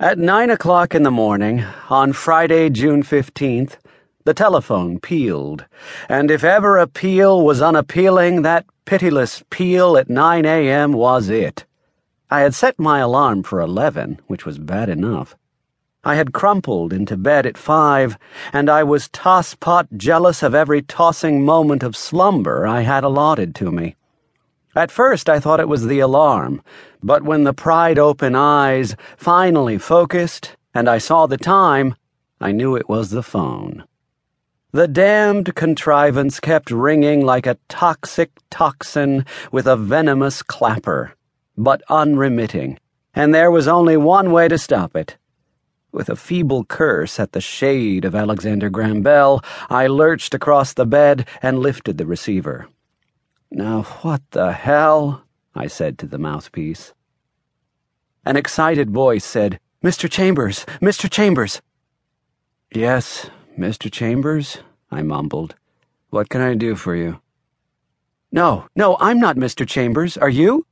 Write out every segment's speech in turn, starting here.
At nine o'clock in the morning, on Friday, June 15th, the telephone pealed, and if ever a peal was unappealing, that pitiless peal at 9 a.m. was it. I had set my alarm for 11, which was bad enough. I had crumpled into bed at five, and I was tosspot jealous of every tossing moment of slumber I had allotted to me. At first I thought it was the alarm, but when the pried open eyes finally focused and I saw the time, I knew it was the phone. The damned contrivance kept ringing like a toxic toxin with a venomous clapper, but unremitting, and there was only one way to stop it. With a feeble curse at the shade of Alexander Graham Bell, I lurched across the bed and lifted the receiver. Now, what the hell? I said to the mouthpiece. An excited voice said, Mr. Chambers, Mr. Chambers. Yes, Mr. Chambers, I mumbled. What can I do for you? No, no, I'm not Mr. Chambers. Are you?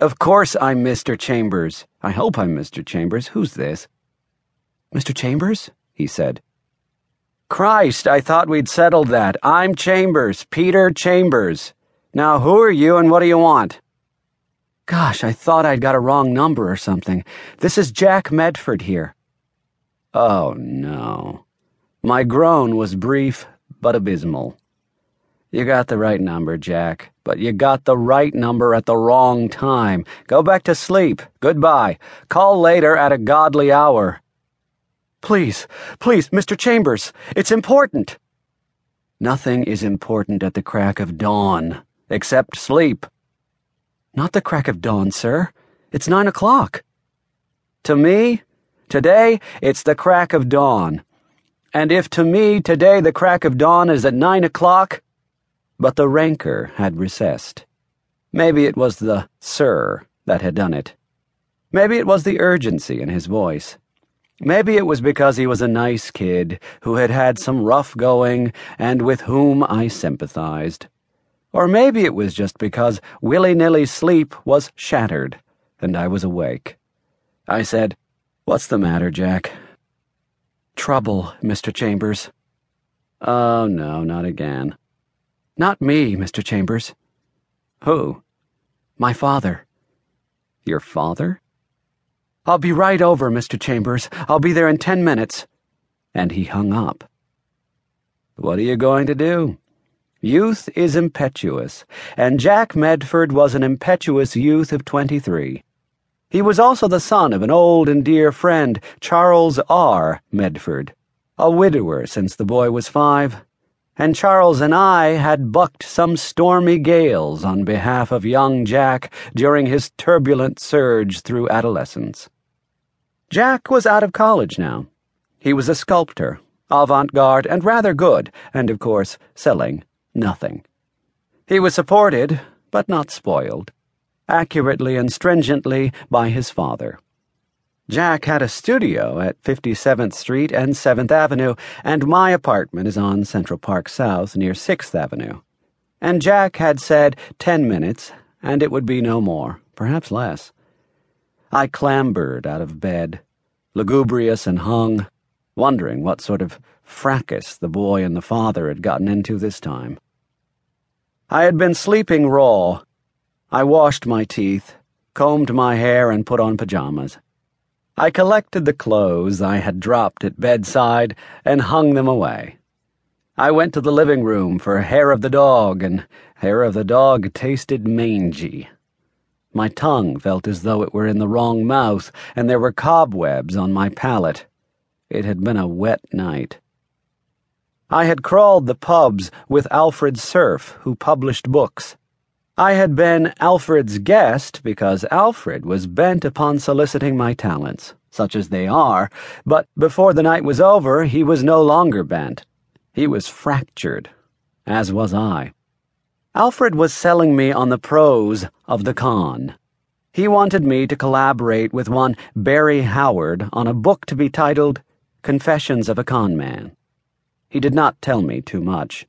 Of course I'm Mr. Chambers. I hope I'm Mr. Chambers. Who's this? Mr. Chambers? he said. Christ, I thought we'd settled that. I'm Chambers, Peter Chambers. Now, who are you and what do you want? Gosh, I thought I'd got a wrong number or something. This is Jack Medford here. Oh, no. My groan was brief but abysmal. You got the right number, Jack, but you got the right number at the wrong time. Go back to sleep. Goodbye. Call later at a godly hour. Please, please, Mr. Chambers, it's important. Nothing is important at the crack of dawn, except sleep. Not the crack of dawn, sir. It's nine o'clock. To me, today, it's the crack of dawn. And if to me today the crack of dawn is at nine o'clock, but the rancor had recessed. Maybe it was the sir that had done it. Maybe it was the urgency in his voice. Maybe it was because he was a nice kid who had had some rough going and with whom I sympathized. Or maybe it was just because willy nilly sleep was shattered and I was awake. I said, What's the matter, Jack? Trouble, Mr. Chambers. Oh, no, not again. Not me, Mr. Chambers. Who? My father. Your father? I'll be right over, Mr. Chambers. I'll be there in ten minutes. And he hung up. What are you going to do? Youth is impetuous, and Jack Medford was an impetuous youth of twenty three. He was also the son of an old and dear friend, Charles R. Medford, a widower since the boy was five, and Charles and I had bucked some stormy gales on behalf of young Jack during his turbulent surge through adolescence. Jack was out of college now. He was a sculptor, avant garde, and rather good, and of course, selling nothing. He was supported, but not spoiled, accurately and stringently by his father. Jack had a studio at 57th Street and 7th Avenue, and my apartment is on Central Park South near 6th Avenue. And Jack had said ten minutes, and it would be no more, perhaps less. I clambered out of bed, lugubrious and hung, wondering what sort of fracas the boy and the father had gotten into this time. I had been sleeping raw. I washed my teeth, combed my hair, and put on pajamas. I collected the clothes I had dropped at bedside and hung them away. I went to the living room for hair of the dog, and hair of the dog tasted mangy. My tongue felt as though it were in the wrong mouth, and there were cobwebs on my palate. It had been a wet night. I had crawled the pubs with Alfred Cerf, who published books. I had been Alfred's guest because Alfred was bent upon soliciting my talents, such as they are, but before the night was over, he was no longer bent. He was fractured, as was I. Alfred was selling me on the pros of the con. He wanted me to collaborate with one Barry Howard on a book to be titled Confessions of a Con Man. He did not tell me too much.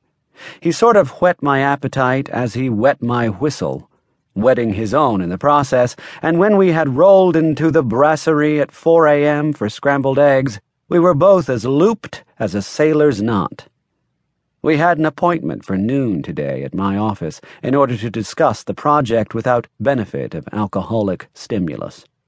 He sort of whet my appetite as he wet my whistle, wetting his own in the process, and when we had rolled into the brasserie at 4 a.m. for scrambled eggs, we were both as looped as a sailor's knot. We had an appointment for noon today at my office in order to discuss the project without benefit of alcoholic stimulus.